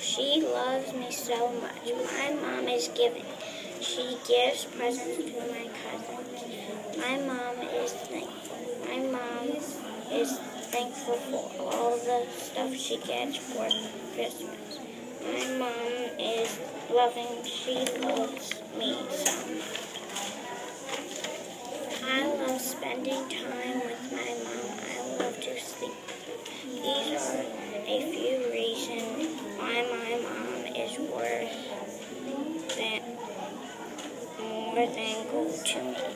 She loves me so much. My mom is giving. She gives presents to my cousins. My mom is thankful. My mom is thankful for all the stuff she gets for Christmas. My mom is loving. She loves me so much. I love spending time than gold to me.